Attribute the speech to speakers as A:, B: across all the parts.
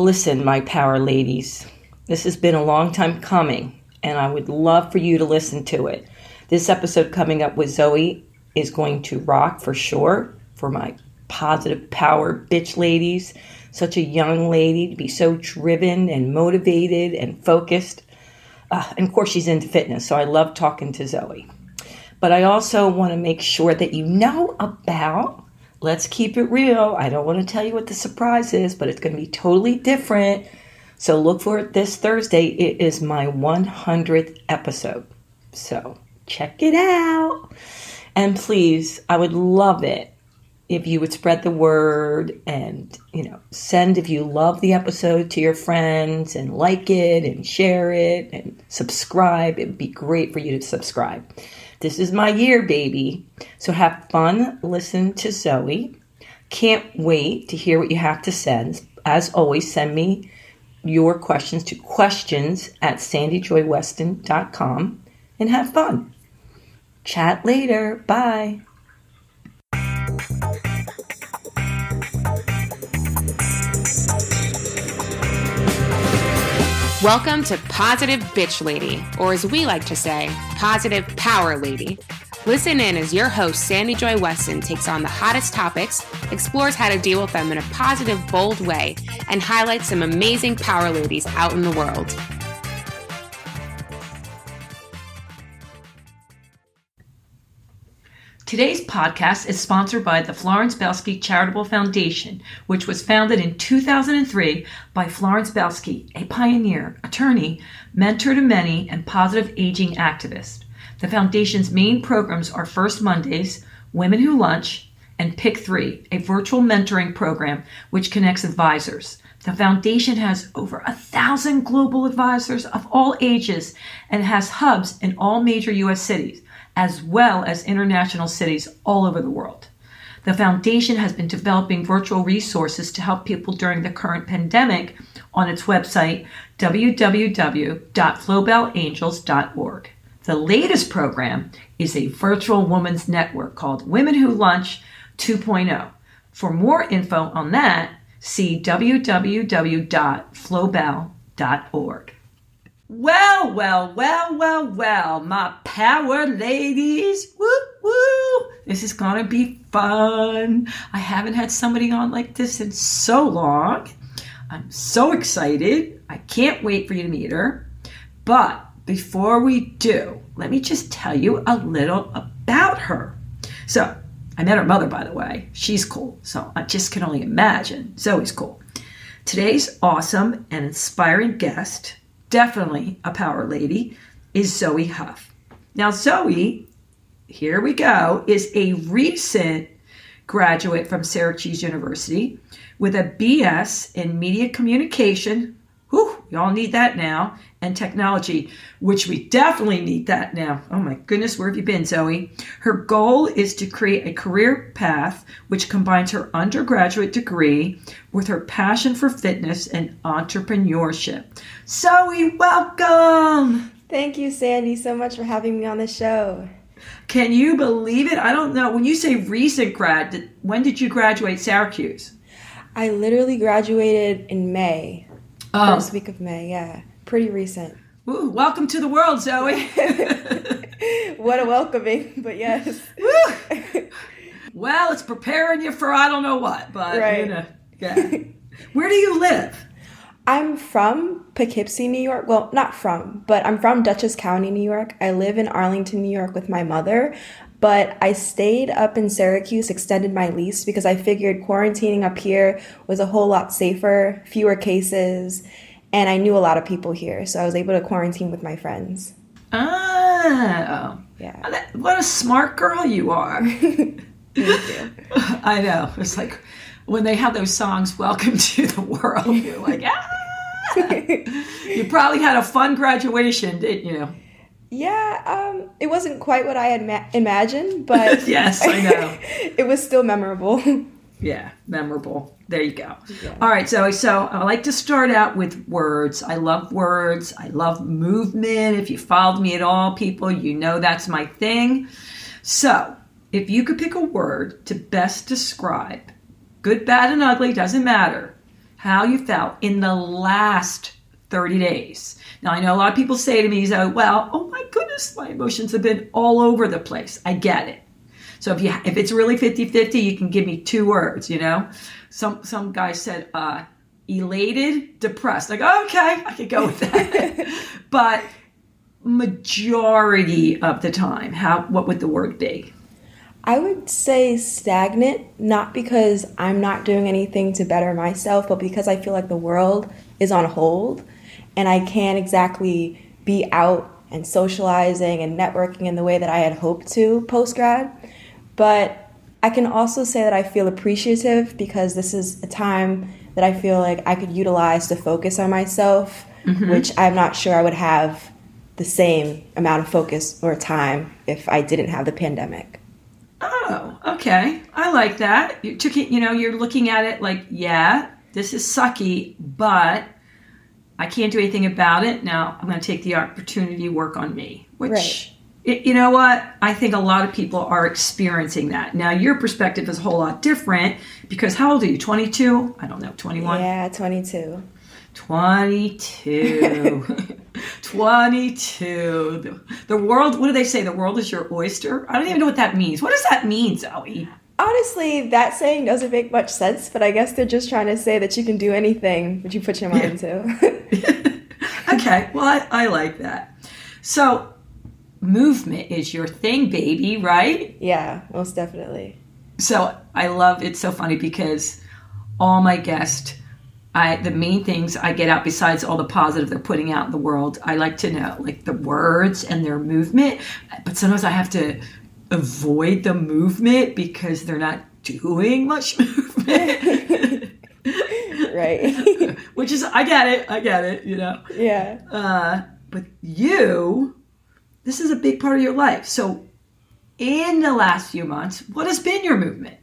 A: Listen, my power ladies, this has been a long time coming, and I would love for you to listen to it. This episode coming up with Zoe is going to rock for sure for my positive power bitch ladies. Such a young lady to be so driven and motivated and focused. Uh, and of course, she's into fitness, so I love talking to Zoe. But I also want to make sure that you know about, let's keep it real. I don't want to tell you what the surprise is, but it's going to be totally different. So look for it this Thursday. It is my 100th episode. So check it out. And please, I would love it if you would spread the word and, you know, send if you love the episode to your friends and like it and share it and subscribe. It'd be great for you to subscribe. This is my year, baby. So have fun, listen to Zoe. Can't wait to hear what you have to send. As always, send me your questions to questions at sandyjoyweston.com and have fun. Chat later. Bye.
B: Welcome to Positive Bitch Lady, or as we like to say, Positive Power Lady. Listen in as your host, Sandy Joy Weston, takes on the hottest topics, explores how to deal with them in a positive, bold way, and highlights some amazing power ladies out in the world.
A: Today's podcast is sponsored by the Florence Belsky Charitable Foundation, which was founded in 2003 by Florence Belsky, a pioneer, attorney, mentor to many, and positive aging activist. The foundation's main programs are First Mondays, Women Who Lunch, and Pick Three, a virtual mentoring program which connects advisors. The foundation has over a thousand global advisors of all ages and has hubs in all major U.S. cities as well as international cities all over the world. The foundation has been developing virtual resources to help people during the current pandemic on its website, www.flowbellangels.org. The latest program is a virtual women's network called Women Who Lunch 2.0. For more info on that, see www.flowbell.org. Well, well, well, well, well, my power ladies. Woo, woo. This is going to be fun. I haven't had somebody on like this in so long. I'm so excited. I can't wait for you to meet her. But before we do, let me just tell you a little about her. So, I met her mother, by the way. She's cool. So, I just can only imagine. Zoe's cool. Today's awesome and inspiring guest definitely a power lady, is Zoe Huff. Now, Zoe, here we go, is a recent graduate from Syracuse University with a BS in media communication. Whew, y'all need that now. And technology, which we definitely need that now. Oh my goodness, where have you been, Zoe? Her goal is to create a career path which combines her undergraduate degree with her passion for fitness and entrepreneurship. Zoe, welcome!
C: Thank you, Sandy, so much for having me on the show.
A: Can you believe it? I don't know. When you say recent grad, when did you graduate Syracuse?
C: I literally graduated in May.
A: Oh.
C: First week of May, yeah. Pretty recent.
A: Ooh, welcome to the world, Zoe.
C: what a welcoming, but yes.
A: well, it's preparing you for I don't know what, but
C: right.
A: you know, yeah. Where do you live?
C: I'm from Poughkeepsie, New York. Well, not from, but I'm from Dutchess County, New York. I live in Arlington, New York with my mother, but I stayed up in Syracuse, extended my lease because I figured quarantining up here was a whole lot safer, fewer cases, and I knew a lot of people here, so I was able to quarantine with my friends.
A: Oh,
C: Yeah.
A: what a smart girl you are.
C: Thank you.
A: I know. It's like when they have those songs, Welcome to the World, you're like, ah! you probably had a fun graduation, didn't you?
C: Yeah, um, it wasn't quite what I had ma- imagined, but
A: yes, I know.
C: it was still memorable.
A: Yeah, memorable. There you go.
C: Yeah.
A: All right, so so I like to start out with words. I love words. I love movement. If you followed me at all, people, you know that's my thing. So, if you could pick a word to best describe, good, bad, and ugly doesn't matter, how you felt in the last 30 days. Now, I know a lot of people say to me, so, well, oh my goodness, my emotions have been all over the place. I get it. So if you if it's really 50-50, you can give me two words, you know? Some some guy said uh elated, depressed. Like, okay, I could go with that. but majority of the time, how what would the word be?
C: I would say stagnant, not because I'm not doing anything to better myself, but because I feel like the world is on hold and I can't exactly be out and socializing and networking in the way that I had hoped to post grad. But I can also say that I feel appreciative because this is a time that I feel like I could utilize to focus on myself, mm-hmm. which I'm not sure I would have the same amount of focus or time if I didn't have the pandemic.
A: Oh, okay. I like that. You took it, you know, you're looking at it like, yeah, this is sucky, but I can't do anything about it. Now I'm going to take the opportunity to work on me, which right. it, you know what? I think a lot of people are experiencing that. Now your perspective is a whole lot different because how old are you? 22? I don't know, 21?
C: Yeah, 22.
A: 22. 22. The, the, world, what do they say? The world is your oyster? I don't even know what that means. What does that mean, Zoe?
C: Honestly, that saying doesn't make much sense, but I guess they're just trying to say that you can do anything that you put your mind yeah.
A: to. okay, well, I, I like that. So, movement is your thing, baby, right?
C: Yeah, most definitely.
A: So, I love it's so funny because all my guests I the main things I get out besides all the positive they're putting out in the world, I like to know like the words and their movement. But sometimes I have to avoid the movement because they're not doing much movement.
C: right.
A: Which is I get it, I get it, you know.
C: Yeah.
A: Uh, but you, this is a big part of your life. So in the last few months, what has been your movement?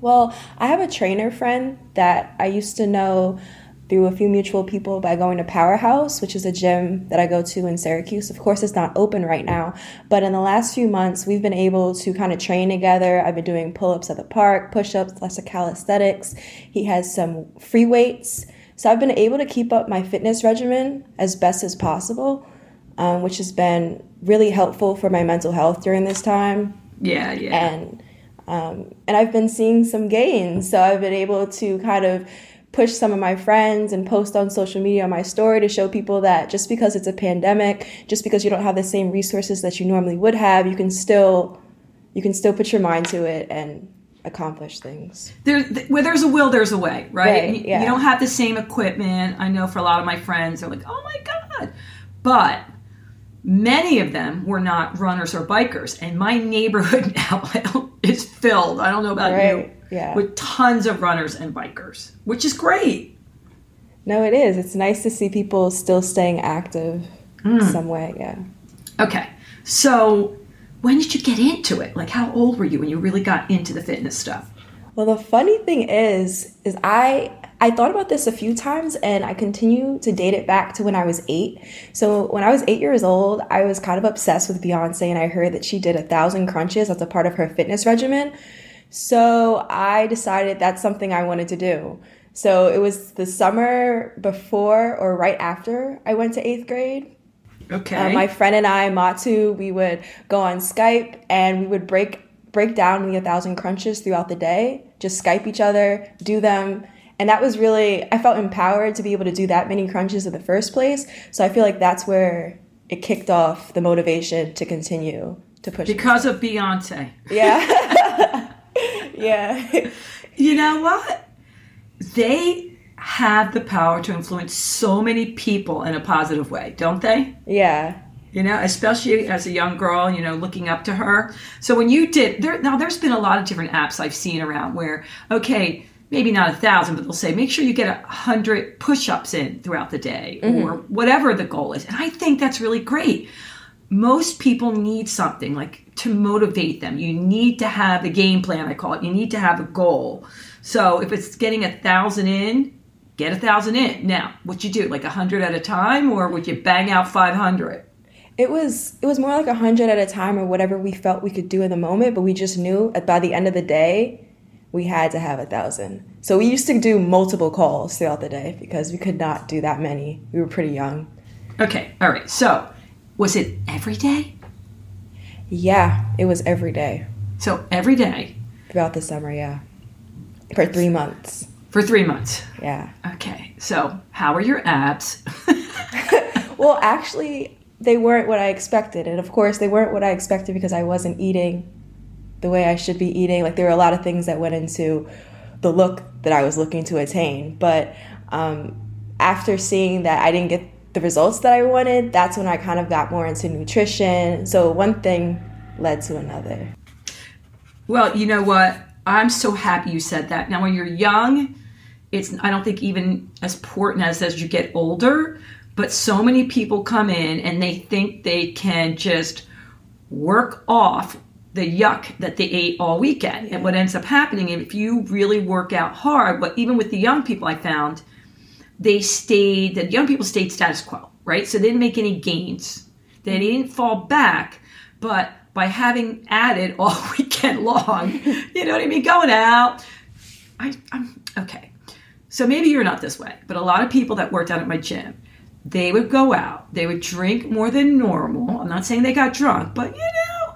C: Well, I have a trainer friend that I used to know through a few mutual people by going to Powerhouse, which is a gym that I go to in Syracuse. Of course, it's not open right now, but in the last few months, we've been able to kind of train together. I've been doing pull ups at the park, push ups, lots of calisthenics. He has some free weights. So I've been able to keep up my fitness regimen as best as possible, um, which has been really helpful for my mental health during this time.
A: Yeah, yeah.
C: And um, and I've been seeing some gains. So I've been able to kind of push some of my friends and post on social media on my story to show people that just because it's a pandemic, just because you don't have the same resources that you normally would have, you can still you can still put your mind to it and accomplish things.
A: There, where there's a will, there's a way, right?
C: right yeah.
A: You don't have the same equipment. I know for a lot of my friends, they're like, "Oh my god," but many of them were not runners or bikers, and my neighborhood now is filled. I don't know about right. you.
C: Yeah.
A: With tons of runners and bikers, which is great.
C: No, it is. It's nice to see people still staying active mm. some way. Yeah.
A: Okay. So, when did you get into it? Like, how old were you when you really got into the fitness stuff?
C: Well, the funny thing is, is I I thought about this a few times and I continue to date it back to when I was eight. So when I was eight years old, I was kind of obsessed with Beyonce and I heard that she did a thousand crunches as a part of her fitness regimen. So I decided that's something I wanted to do. So it was the summer before or right after I went to eighth grade.
A: Okay. Uh,
C: my friend and I, Matu, we would go on Skype and we would break break down the a 1000 crunches throughout the day. Just Skype each other, do them and that was really, I felt empowered to be able to do that many crunches in the first place. So I feel like that's where it kicked off the motivation to continue to push.
A: Because myself. of Beyonce.
C: Yeah. yeah.
A: You know what? They have the power to influence so many people in a positive way, don't they?
C: Yeah
A: you know, especially as a young girl, you know, looking up to her. So when you did there now there's been a lot of different apps I've seen around where okay, maybe not a thousand, but they'll say make sure you get a hundred push-ups in throughout the day mm-hmm. or whatever the goal is. And I think that's really great. Most people need something like to motivate them. You need to have a game plan, I call it. You need to have a goal. So if it's getting a thousand in, get a thousand in. Now, what you do, like a hundred at a time, or would you bang out five hundred?
C: It was it was more like a hundred at a time or whatever we felt we could do in the moment, but we just knew by the end of the day we had to have a thousand. So we used to do multiple calls throughout the day because we could not do that many. We were pretty young.
A: Okay, all right. So, was it every day?
C: Yeah, it was every day
A: So, every day
C: throughout the summer, yeah. For three months.
A: for three months.
C: Yeah.
A: Okay, so how are your abs?
C: Well, actually, they weren't what I expected. And of course, they weren't what I expected because I wasn't eating the way I should be eating. Like, there were a lot of things that went into the look that I was looking to attain. But um, after seeing that I didn't get the results that I wanted, that's when I kind of got more into nutrition. So, one thing led to another.
A: Well, you know what? I'm so happy you said that. Now, when you're young, it's I don't think even as important as as you get older. But so many people come in and they think they can just work off the yuck that they ate all weekend. And what ends up happening if you really work out hard, but even with the young people I found, they stayed the young people stayed status quo, right? So they didn't make any gains. They didn't fall back, but by having added all weekend long, you know what I mean, going out. I, I'm okay. So maybe you're not this way, but a lot of people that worked out at my gym, they would go out, they would drink more than normal. I'm not saying they got drunk, but you know,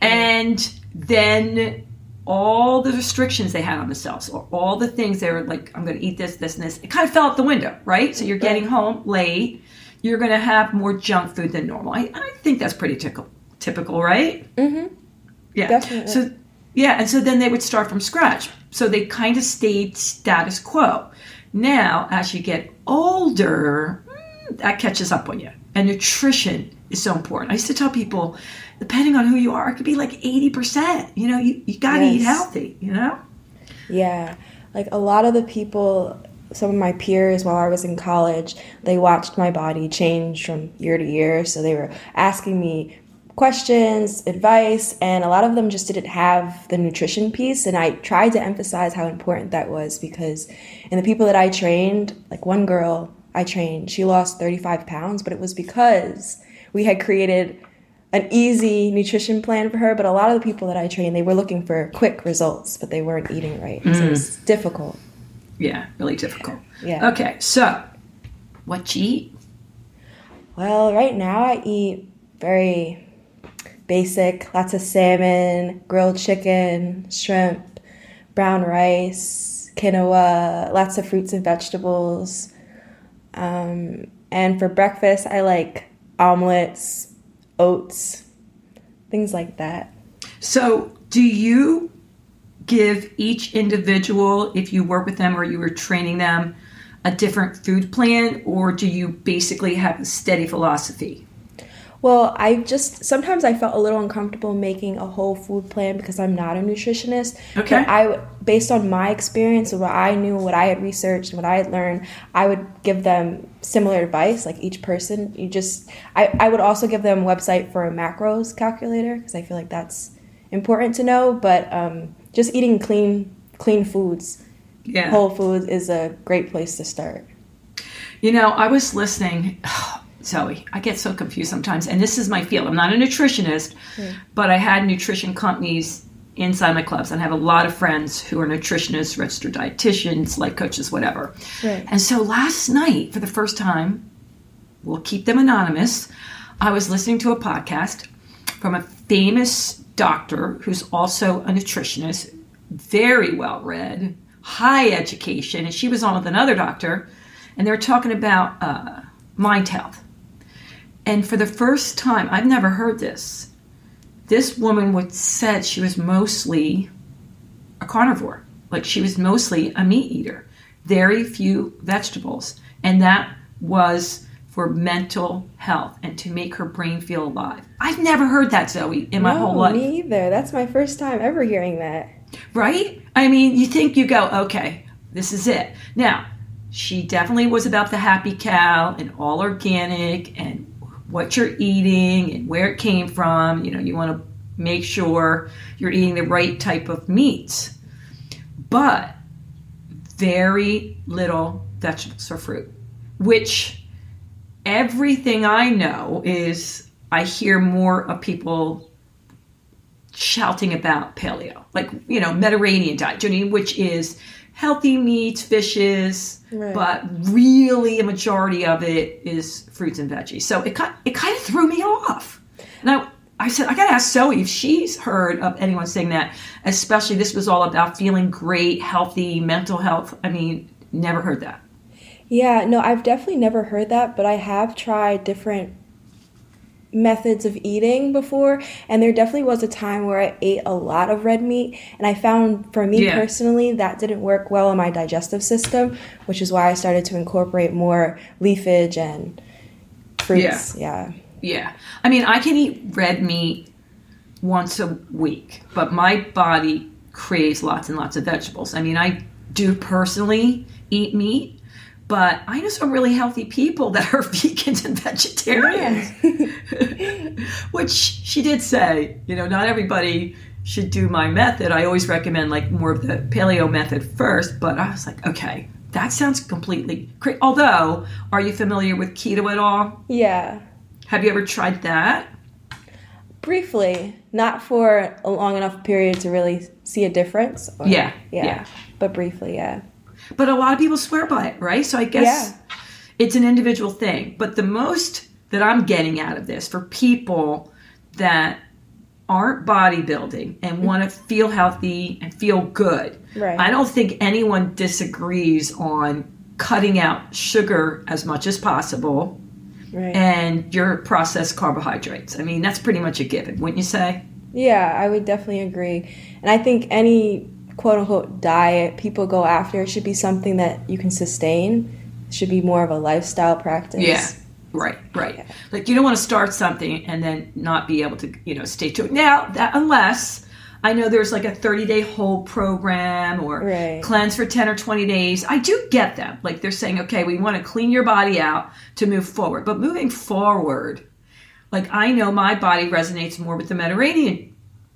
A: and then all the restrictions they had on themselves, or all the things they were like, I'm going to eat this, this, and this, it kind of fell out the window, right? So you're getting home late, you're going to have more junk food than normal. I, I think that's pretty typical, typical, right?
C: Mm-hmm.
A: Yeah.
C: Definitely.
A: So yeah, and so then they would start from scratch. So they kind of stayed status quo. Now, as you get older, mm, that catches up on you. And nutrition is so important. I used to tell people, depending on who you are, it could be like 80%. You know, you, you got to eat healthy, you know?
C: Yeah, like a lot of the people, some of my peers while I was in college, they watched my body change from year to year. So they were asking me questions, advice, and a lot of them just didn't have the nutrition piece. And I tried to emphasize how important that was because in the people that I trained, like one girl I trained, she lost 35 pounds, but it was because we had created an easy nutrition plan for her, but a lot of the people that I train, they were looking for quick results, but they weren't eating right. So it was difficult.
A: Yeah, really difficult.
C: Yeah.
A: Okay, so what you eat?
C: Well, right now I eat very basic, lots of salmon, grilled chicken, shrimp, brown rice, quinoa, lots of fruits and vegetables. Um, and for breakfast, I like omelets, oats, things like that.
A: So, do you give each individual, if you work with them or you were training them, a different food plan, or do you basically have a steady philosophy?
C: Well, I just sometimes I felt a little uncomfortable making a whole food plan because I'm not a nutritionist.
A: Okay.
C: But I, based on my experience and what I knew, what I had researched, what I had learned, I would give them similar advice. Like each person, you just, I, I would also give them a website for a macros calculator because I feel like that's important to know. But um, just eating clean, clean foods,
A: Yeah.
C: whole foods is a great place to start.
A: You know, I was listening. Zoe, I get so confused sometimes, and this is my field. I'm not a nutritionist, but I had nutrition companies inside my clubs, and I have a lot of friends who are nutritionists, registered dietitians, life coaches, whatever.
C: Right.
A: And so last night, for the first time, we'll keep them anonymous. I was listening to a podcast from a famous doctor who's also a nutritionist, very well read, high education, and she was on with another doctor, and they were talking about uh, mind health. And for the first time, I've never heard this. This woman would said she was mostly a carnivore, like she was mostly a meat eater, very few vegetables, and that was for mental health and to make her brain feel alive. I've never heard that, Zoe, in my
C: no,
A: whole life.
C: me either. That's my first time ever hearing that.
A: Right? I mean, you think you go, okay, this is it. Now, she definitely was about the happy cow and all organic and what you're eating and where it came from. You know, you want to make sure you're eating the right type of meats. But very little vegetables or fruit, which everything I know is I hear more of people shouting about paleo, like you know Mediterranean diet, which is healthy meats, fishes,
C: Right.
A: but really a majority of it is fruits and veggies. So it kind it kind of threw me off. Now I said I got to ask Zoe if she's heard of anyone saying that. Especially this was all about feeling great, healthy, mental health. I mean, never heard that.
C: Yeah, no, I've definitely never heard that, but I have tried different methods of eating before, and there definitely was a time where I ate a lot of red meat, and I found for me
A: Yeah.
C: personally that didn't work well in my digestive system, which is why I started to incorporate more leafage and fruits. Yeah.
A: Yeah. I mean, I can eat red meat once a week, but my body craves lots and lots of vegetables. I mean, I do personally eat meat, but I know some really healthy people that are vegans and vegetarians. Which she did say, you know, not everybody should do my method. I always recommend like more of the paleo method first, but I was like, okay, that sounds completely crazy. Although, are you familiar with keto at all?
C: Yeah.
A: Have you ever tried that?
C: Briefly, not for a long enough period to really see a difference. or-
A: Yeah,
C: yeah.
A: yeah.
C: But briefly, yeah.
A: But a lot of people swear by it, right? So I guess
C: Yeah.
A: it's an individual thing. But the most that I'm getting out of this for people that aren't bodybuilding and mm-hmm. want to feel healthy and feel good,
C: Right.
A: I don't think anyone disagrees on cutting out sugar as much as possible
C: Right.
A: and your processed carbohydrates. I mean, that's pretty much a given, wouldn't you say?
C: Yeah, I would definitely agree. And I think any quote unquote diet people go after should be something that you can sustain. It should be more of a lifestyle practice.
A: Yeah. Right, right. Like you don't want to start something and then not be able to, you know, stay to it. Now that unless I know there's like a 30 day hold program or
C: Right.
A: cleanse for 10 or 20 days. I do get them. Like they're saying, okay, we want to clean your body out to move forward. But moving forward, like I know my body resonates more with the Mediterranean,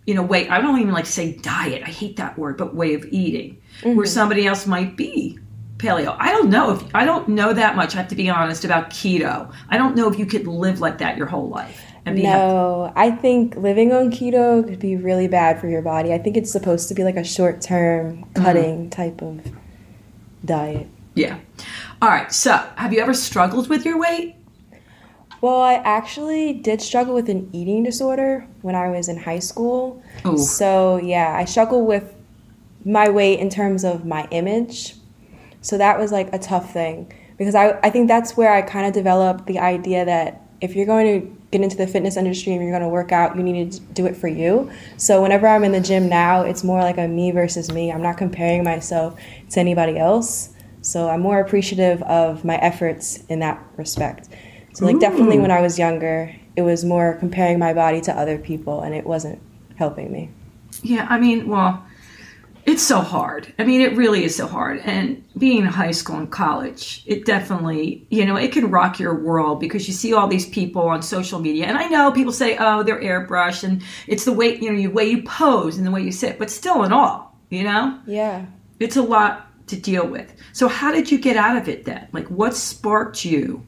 A: you know, way. I don't even like to say diet. I hate that word, but way of eating, where mm-hmm. somebody else might be paleo. I don't know if I don't know that much. I have to be honest about keto. I don't know if you could live like that your whole life and be healthy.
C: No, I think living on keto could be really bad for your body. I think it's supposed to be like a short term mm-hmm. cutting type of diet.
A: Yeah. All right. So, have you ever struggled with your weight?
C: Well, I actually did struggle with an eating disorder when I was in high school.
A: Ooh.
C: So, yeah, I struggled with my weight in terms of my image. So, that was like a tough thing because I, I think that's where I kind of developed the idea that if you're going to get into the fitness industry and you're going to work out, you need to do it for you. So, whenever I'm in the gym now, it's more like a me versus me. I'm not comparing myself to anybody else. So, I'm more appreciative of my efforts in that respect. So like definitely when I was younger, it was more comparing my body to other people and it wasn't helping me.
A: Yeah, I mean, well, it's so hard. I mean, it really is so hard. And being in high school and college, it definitely, you know, it can rock your world because you see all these people on social media. And I know people say, oh, they're airbrushed and it's the way, you know, the way you pose and the way you sit, but still in all, you know,
C: Yeah.
A: it's a lot to deal with. So how did you get out of it then? Like what sparked you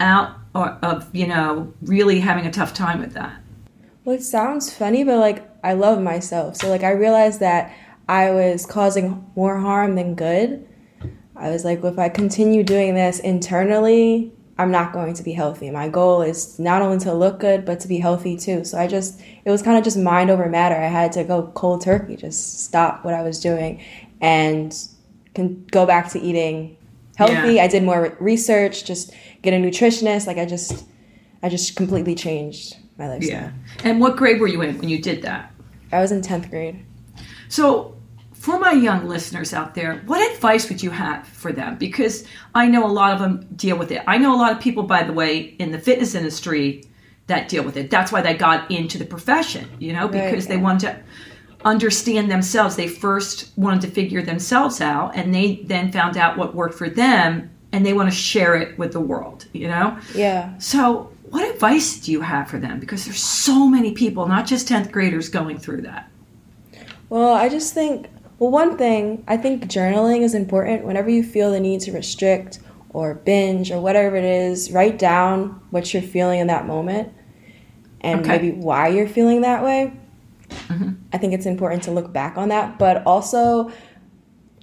A: out or- of, you know, really having a tough time with that?
C: Well, it sounds funny, but like I love myself. So like I realized that I was causing more harm than good. I was like, well, if I continue doing this internally, I'm not going to be healthy. My goal is not only to look good, but to be healthy too. So I just, it was kind of just mind over matter. I had to go cold turkey, just stop what I was doing and can go back to eating healthy.
A: Yeah.
C: I did more research, just get a nutritionist. Like I just, I just completely changed my lifestyle. Yeah.
A: And what grade were you in when you did that?
C: I was in 10th grade.
A: So, for my young listeners out there, what advice would you have for them? Because I know a lot of them deal with it. I know a lot of people, by the way, in the fitness industry that deal with it. That's why they got into the profession, you know, because they
C: yeah.
A: wanted to understand themselves. They first wanted to figure themselves out, and they then found out what worked for them, and they want to share it with the world, you know?
C: Yeah.
A: So, what advice do you have for them? Because there's so many people, not just 10th graders, going through that.
C: Well, I just think, well, one thing, I think journaling is important. Whenever you feel the need to restrict or binge or whatever it is, write down what you're feeling in that moment and
A: Okay.
C: maybe why you're feeling that way. I think it's important to look back on that, but also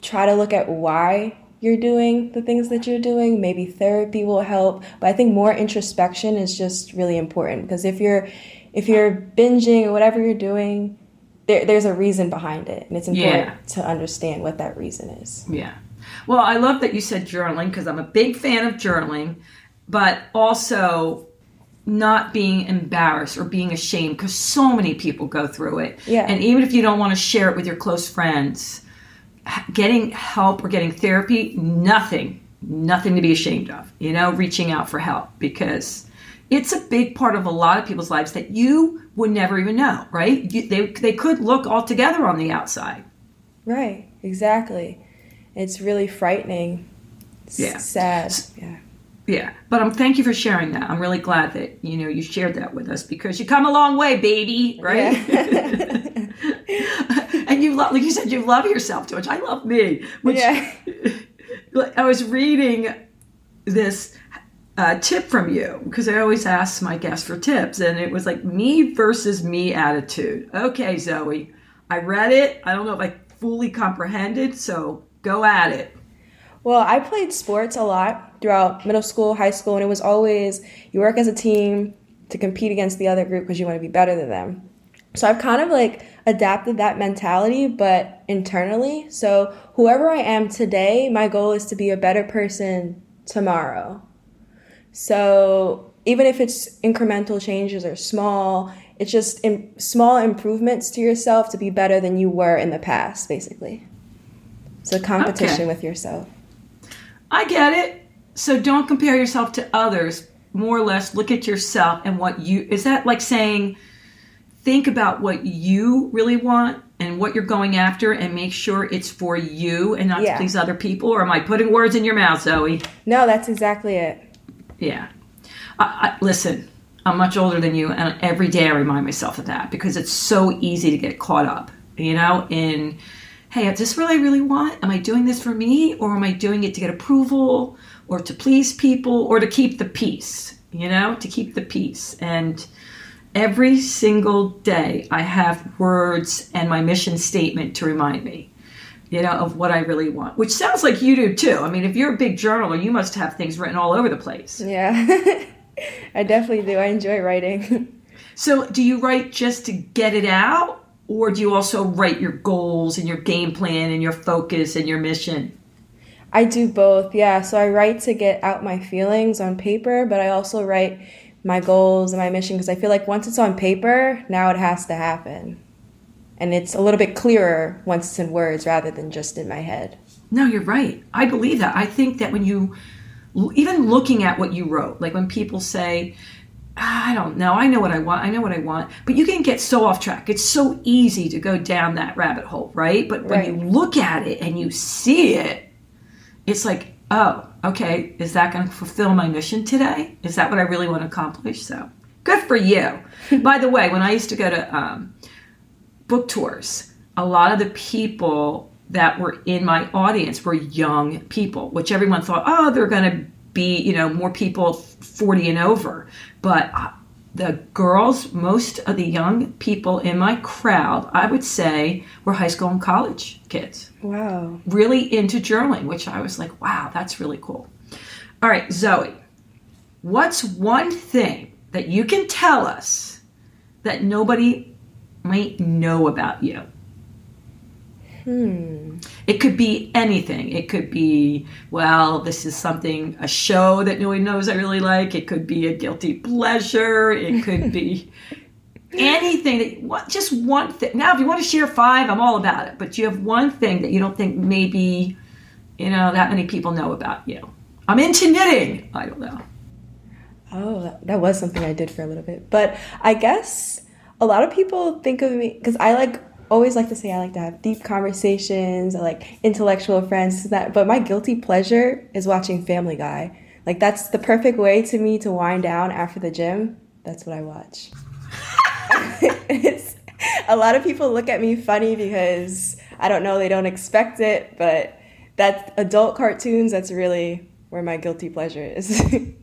C: try to look at why you're doing the things that you're doing. Maybe therapy will help, but I think more introspection is just really important because if you're if you're binging or whatever you're doing, there, there's a reason behind it, and it's important
A: Yeah.
C: to understand what that reason is.
A: Yeah. Well, I love that you said journaling because I'm a big fan of journaling, but also not being embarrassed or being ashamed because so many people go through it.
C: Yeah.
A: And even if you don't want to share it with your close friends, getting help or getting therapy, nothing, nothing to be ashamed of, you know, reaching out for help because it's a big part of a lot of people's lives that you would never even know, right? You, they, they could look all together on the outside.
C: Right, exactly. It's really frightening. It's
A: Yeah.
C: sad. Yeah.
A: Yeah, but um, thank you for sharing that. I'm really glad that you know you shared that with us because you come a long way, baby, right? and you love, like you said, you love yourself too much. I love me. Which
C: Yeah.
A: I was reading this uh, tip from you because I always ask my guests for tips, and it was like me versus me attitude. Okay, Zoe, I read it. I don't know if I fully comprehended, so go at it.
C: Well, I played sports a lot throughout middle school, high school, and it was always you work as a team to compete against the other group because you want to be better than them. So I've kind of like adapted that mentality, but internally. So whoever I am today, my goal is to be a better person tomorrow. So even if it's incremental changes or small, it's just in, small improvements to yourself to be better than you were in the past, basically. So competition
A: Okay.
C: with yourself.
A: I get it. So don't compare yourself to others. More or less, look at yourself and what you is that like saying, think about what you really want and what you're going after and make sure it's for you and not
C: Yeah.
A: to please other people. Or am I putting words in your mouth, Zoe?
C: No, that's exactly it.
A: Yeah. I, I, listen, I'm much older than you, and every day I remind myself of that because it's so easy to get caught up, you know, in, hey, is this what I really want? Am I doing this for me, or am I doing it to get approval, or to please people, or to keep the peace, you know, to keep the peace? And every single day I have words and my mission statement to remind me you know, of what I really want, which sounds like you do too. I mean, if you're a big journaler, you must have things written all over the place.
C: Yeah. I definitely do. I enjoy writing.
A: So, do you write just to get it out, or do you also write your goals and your game plan and your focus and your mission?
C: I do both. Yeah. So I write to get out my feelings on paper, but I also write my goals and my mission because I feel like once it's on paper, now it has to happen. And it's a little bit clearer once it's in words rather than just in my head.
A: No, you're right. I believe that. I think that when you, even looking at what you wrote, like when people say, "Ah, I don't know, I know what I want, I know what I want, but you can get so off track. It's so easy to go down that rabbit hole, right? But when
C: Right.
A: you look at it and you see it, it's like, oh, okay, is that going to fulfill my mission today? Is that what I really want to accomplish? So good for you. By the way, when I used to go to um, book tours, a lot of the people that were in my audience were young people, which everyone thought, oh, they're going to be, you know, more people 40 and over. But the girls, most of the young people in my crowd, I would say, were high school and college kids
C: Wow.
A: really into journaling, which I was like, wow, that's really cool. All right, Zoe, what's one thing that you can tell us that nobody might know about you?
C: Hmm.
A: It could be anything. It could be, well, this is something, a show that nobody knows I really like. It could be a guilty pleasure. It could be anything that, what, just one thing. Now, if you want to share five, I'm all about it. But you have one thing that you don't think maybe, you know, that many people know about you. I'm into knitting. I don't know.
C: Oh, that- that was something I did for a little bit. But I guess a lot of people think of me because I like always like to say I like to have deep conversations, I like intellectual friends, that. But my guilty pleasure is watching Family Guy. Like that's the perfect way to me to wind down after the gym. That's what I watch. it's, a lot of people look at me funny because I don't know, they don't expect it, but that adult cartoons, that's really where my guilty pleasure is.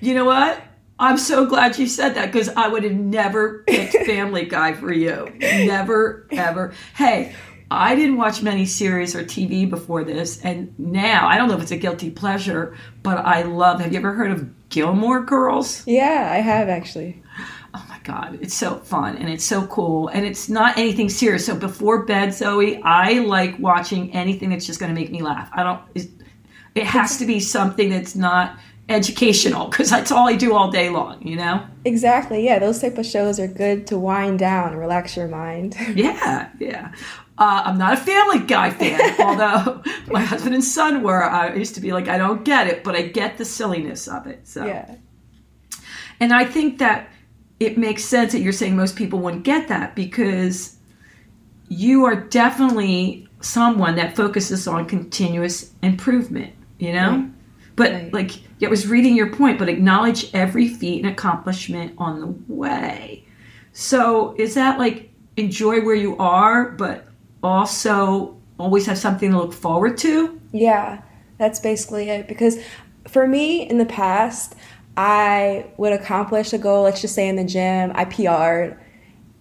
A: You know what? I'm so glad you said that because I would have never picked Family Guy for you. Never, ever. Hey, I didn't watch many series or TV before this, and now I don't know if it's a guilty pleasure, but I love. Have you ever heard of Gilmore Girls?
C: Yeah, I have actually.
A: Oh my God, it's so fun and it's so cool, and it's not anything serious. So before bed, Zoe, I like watching anything that's just going to make me laugh. I don't. It has to be something that's not educational because that's all I do all day long, you know?
C: Exactly. Yeah, those type of shows are good to wind down and relax your mind.
A: yeah, yeah. Uh, I'm not a Family Guy fan, although my husband and son were. I used to be like, I don't get it, but I get the silliness of it. So,
C: yeah.
A: And I think that it makes sense that you're saying most people wouldn't get that because you are definitely someone that focuses on continuous improvement, you know? Right. But right. like it was reading your point, but acknowledge every feat and accomplishment on the way. So is that like enjoy where you are, but also always have something to look forward to?
C: Yeah, that's basically it. Because for me in the past, I would accomplish a goal, let's just say in the gym, I PR'd.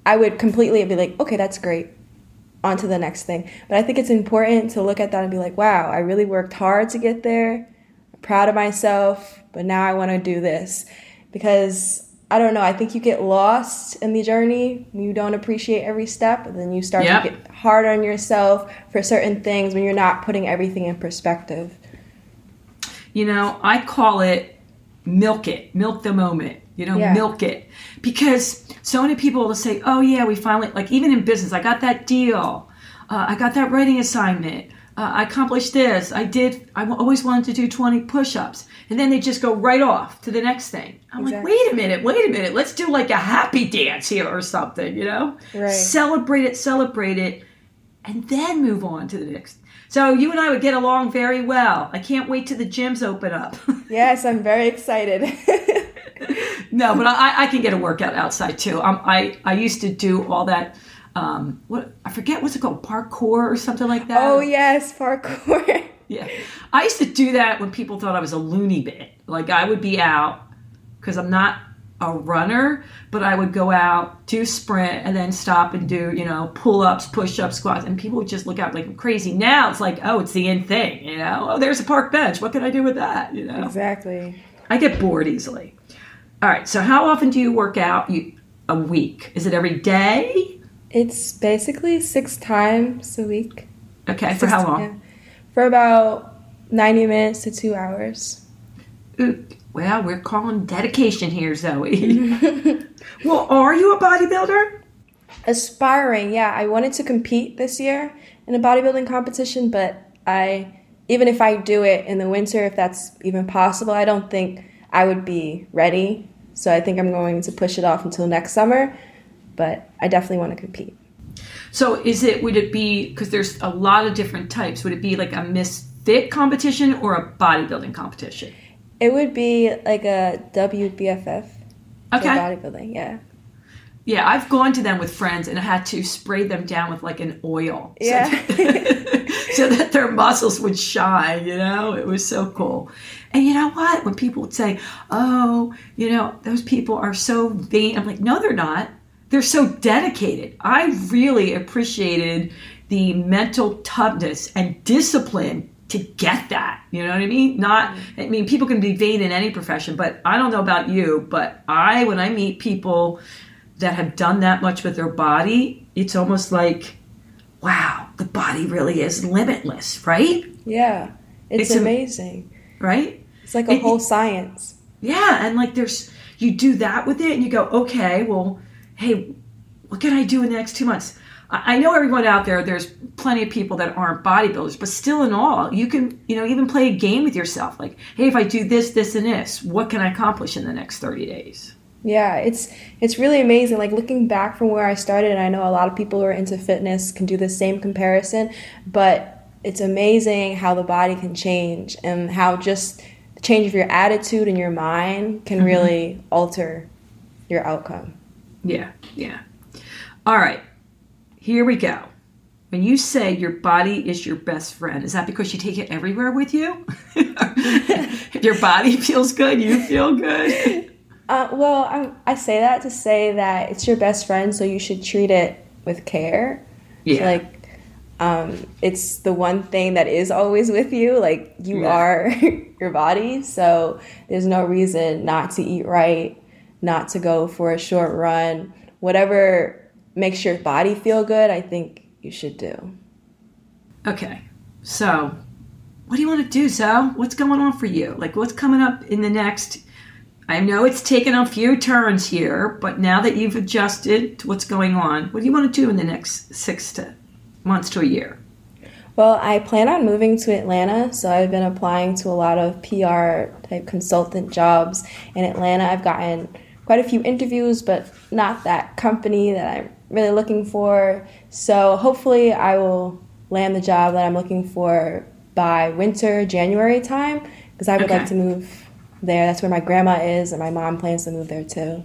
C: I would completely be like, okay, that's great. On to the next thing. But I think it's important to look at that and be like, wow, I really worked hard to get there proud of myself, but now I want to do this. Because I don't know, I think you get lost in the journey. You don't appreciate every step, and then you start yep. to get hard on yourself for certain things when you're not putting everything in perspective.
A: You know, I call it milk it, milk the moment, you know, yeah. milk it. Because so many people will say, oh, yeah, we finally, like even in business, I got that deal, uh, I got that writing assignment uh, I accomplished this. I did. I always wanted to do 20 push-ups, and then they just go right off to the next thing. I'm exactly. like, wait a minute, wait a minute. Let's do like a happy dance here or something. You know,
C: right.
A: celebrate it, celebrate it, and then move on to the next. So you and I would get along very well. I can't wait till the gyms open up.
C: yes, I'm very excited.
A: no, but I, I, can get a workout outside too. Um, I I used to do all that um, what I forget what's it called, parkour or something like that.
C: Oh yes, parkour.
A: yeah, I used to do that when people thought I was a loony bit. Like I would be out because I'm not a runner, but I would go out, do sprint, and then stop and do, you know, pull ups, push ups, squats, and people would just look out like I'm crazy. Now it's like, oh, it's the end thing, you know. Oh, there's a park bench. What can I do with that? You know.
C: Exactly.
A: I get bored easily. All right. So how often do you work out? You a week? Is it every day?
C: It's basically six times a week.
A: Okay, six for how long? Yeah.
C: For about 90 minutes to two hours.
A: Ooh, well, we're calling dedication here, Zoe. well, are you a bodybuilder?
C: Aspiring, yeah. I wanted to compete this year in a bodybuilding competition, but I, even if I do it in the winter, if that's even possible, I don't think I would be ready. So I think I'm going to push it off until next summer but I definitely want to compete.
A: So is it would it be because there's a lot of different types? Would it be like a Miss Fit competition or a bodybuilding competition?
C: It would be like a WBFF.
A: Okay.
C: bodybuilding, yeah.
A: Yeah, I've gone to them with friends and I had to spray them down with like an oil.
C: Yeah.
A: So so that their muscles would shine, you know? It was so cool. And you know what? When people would say, oh, you know, those people are so vain, I'm like, no, they're not they're so dedicated. I really appreciated the mental toughness and discipline to get that. You know what I mean? Not, mm-hmm. I mean, people can be vain in any profession, but I don't know about you, but I, when I meet people that have done that much with their body, it's almost like, wow, the body really is limitless, right?
C: Yeah, it's, it's amazing.
A: A, right?
C: It's like a it, whole science.
A: Yeah, and like there's, you do that with it and you go, okay, well, hey, what can I do in the next two months? I know everyone out there, there's plenty of people that aren't bodybuilders, but still in all, you can, you know, even play a game with yourself. Like, hey, if I do this, this, and this, what can I accomplish in the next 30 days?
C: Yeah, it's it's really amazing. Like looking back from where I started, and I know a lot of people who are into fitness can do the same comparison, but it's amazing how the body can change and how just the change of your attitude and your mind can mm-hmm. really alter your outcome.
A: Yeah, yeah. All right, here we go. When you say your body is your best friend, is that because you take it everywhere with you? your body feels good, you feel good.
C: Uh, well, I, I say that to say that it's your best friend, so you should treat it with care.
A: Yeah.
C: Like, um, it's the one thing that is always with you. Like, you
A: Yeah.
C: are your body, so there's no reason not to eat right, not to go for a short run. Whatever makes your body feel good, I think you should do.
A: Okay. So, what do you want to do, Zoe? What's going on for you? Like, what's coming up in the next? I know it's taken a few turns here, but now that you've adjusted to what's going on, what do you want to do in the next six to months to a year?
C: Well, I plan on moving to Atlanta, so I've been applying to a lot of PR type consultant jobs in Atlanta. I've gotten quite a few interviews, but not that company that I'm really looking for. So hopefully, I will land the job that I'm looking for by winter, January time, because I would
A: Okay.
C: like to move there. That's where my grandma is, and my mom plans to move there too.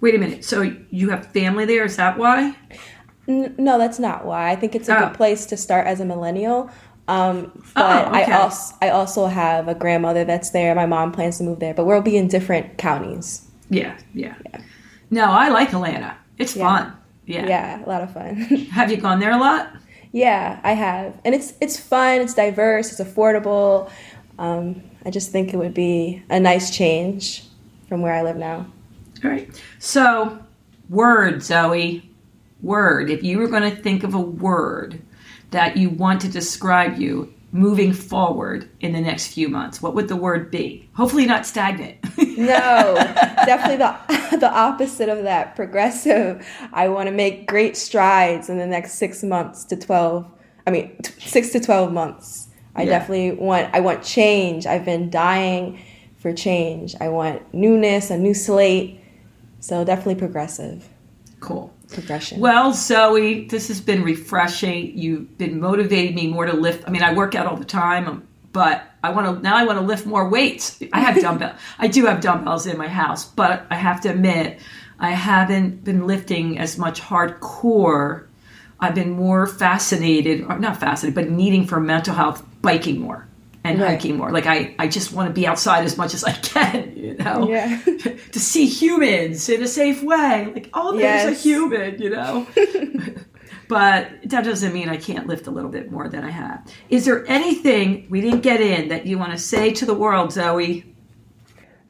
A: Wait a minute. So you have family there? Is that why?
C: N- no, that's not why. I think it's a
A: Oh.
C: good place to start as a millennial. Um, but
A: Oh, okay.
C: I also I also have a grandmother that's there. My mom plans to move there, but we'll be in different counties.
A: Yeah, yeah. No, I like Atlanta. It's
C: Yeah.
A: fun. Yeah.
C: Yeah, a lot of fun.
A: Have you gone there a lot?
C: yeah, I have, and it's it's fun. It's diverse. It's affordable. Um, I just think it would be a nice change from where I live now.
A: All right. So, word, Zoe. Word. If you were going to think of a word that you want to describe you moving forward in the next few months, what would the word be? Hopefully, not stagnant.
C: No, definitely the the opposite of that. Progressive. I want to make great strides in the next six months to twelve. I mean, t- six to twelve months. I
A: Yeah.
C: definitely want. I want change. I've been dying for change. I want newness, a new slate. So definitely progressive.
A: cool.
C: Progression.
A: Well, Zoe, this has been refreshing. You've been motivating me more to lift. I mean, I work out all the time, um, but I want to now. I want to lift more weights. I have dumbbell. I do have dumbbells in my house, but I have to admit, I haven't been lifting as much hardcore. I've been more fascinated, not fascinated, but needing for mental health, biking more and
C: Right.
A: hiking more. Like I, I just want to be outside as much as I can. You know,
C: Yeah.
A: to see humans in a safe way. Like, oh, there's a human, you know? but that doesn't mean I can't lift a little bit more than I have. Is there anything we didn't get in that you want to say to the world, Zoe?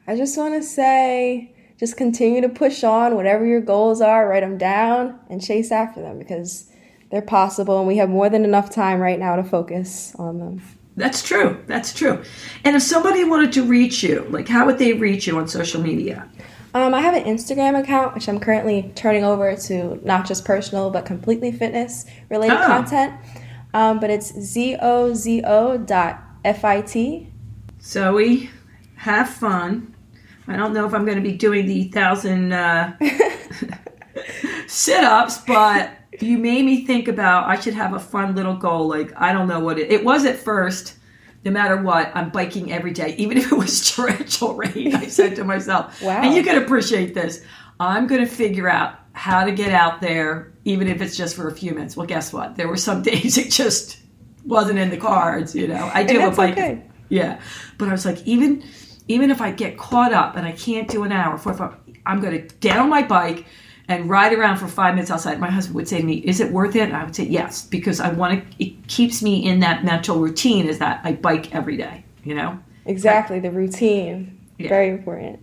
C: I just want to say, just continue to push on. Whatever your goals are, write them down and chase after them because they're possible, and we have more than enough time right now to focus on them.
A: That's true. That's true. And if somebody wanted to reach you, like how would they reach you on social media?
C: Um, I have an Instagram account which I'm currently turning over to not just personal but completely fitness related
A: Oh.
C: content. Um, but it's z o z o dot f i t.
A: Zoe, have fun. I don't know if I'm going to be doing the thousand uh, sit ups, but you made me think about I should have a fun little goal. Like, I don't know what it, it was at first. No matter what, I'm biking every day, even if it was torrential rain. I said to myself,
C: Wow.
A: and you can appreciate this. I'm going to figure out how to get out there, even if it's just for a few minutes. Well, guess what? There were some days it just wasn't in the cards. You know, I do a bike.
C: okay.
A: Yeah, but I was like, even even if I get caught up and I can't do an hour, four, five, I'm going to get on my bike and ride around for five minutes outside. My husband would say to me, "Is it worth it?" And I would say, "Yes," because I want to. It keeps me in that mental routine. Is that I bike every day. You know.
C: Exactly, the routine.
A: Yeah.
C: Very important.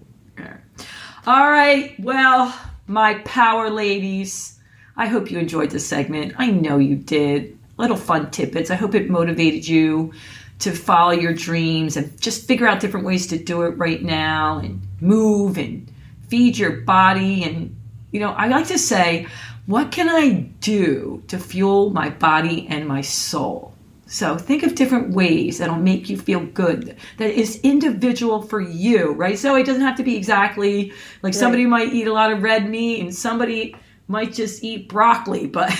A: All right. Well, my power ladies, I hope you enjoyed this segment. I know you did. Little fun tidbits. I hope it motivated you to follow your dreams and just figure out different ways to do it right now and move and feed your body. And, you know, I like to say, what can I do to fuel my body and my soul? So think of different ways that'll make you feel good. That is individual for you, right? So it doesn't have to be exactly like somebody might eat a lot of red meat and somebody might just eat broccoli, but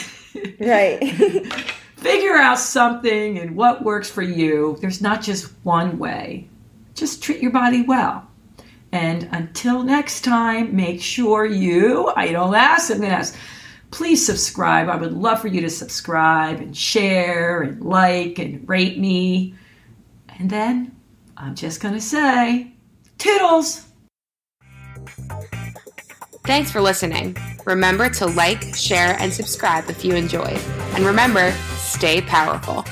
C: Right.
A: figure out something and what works for you. There's not just one way. Just treat your body well. And until next time, make sure you, I don't ask, I'm going to ask, please subscribe. I would love for you to subscribe and share and like and rate me. And then I'm just going to say, toodles!
B: Thanks for listening. Remember to like, share, and subscribe if you enjoyed. And remember, stay powerful.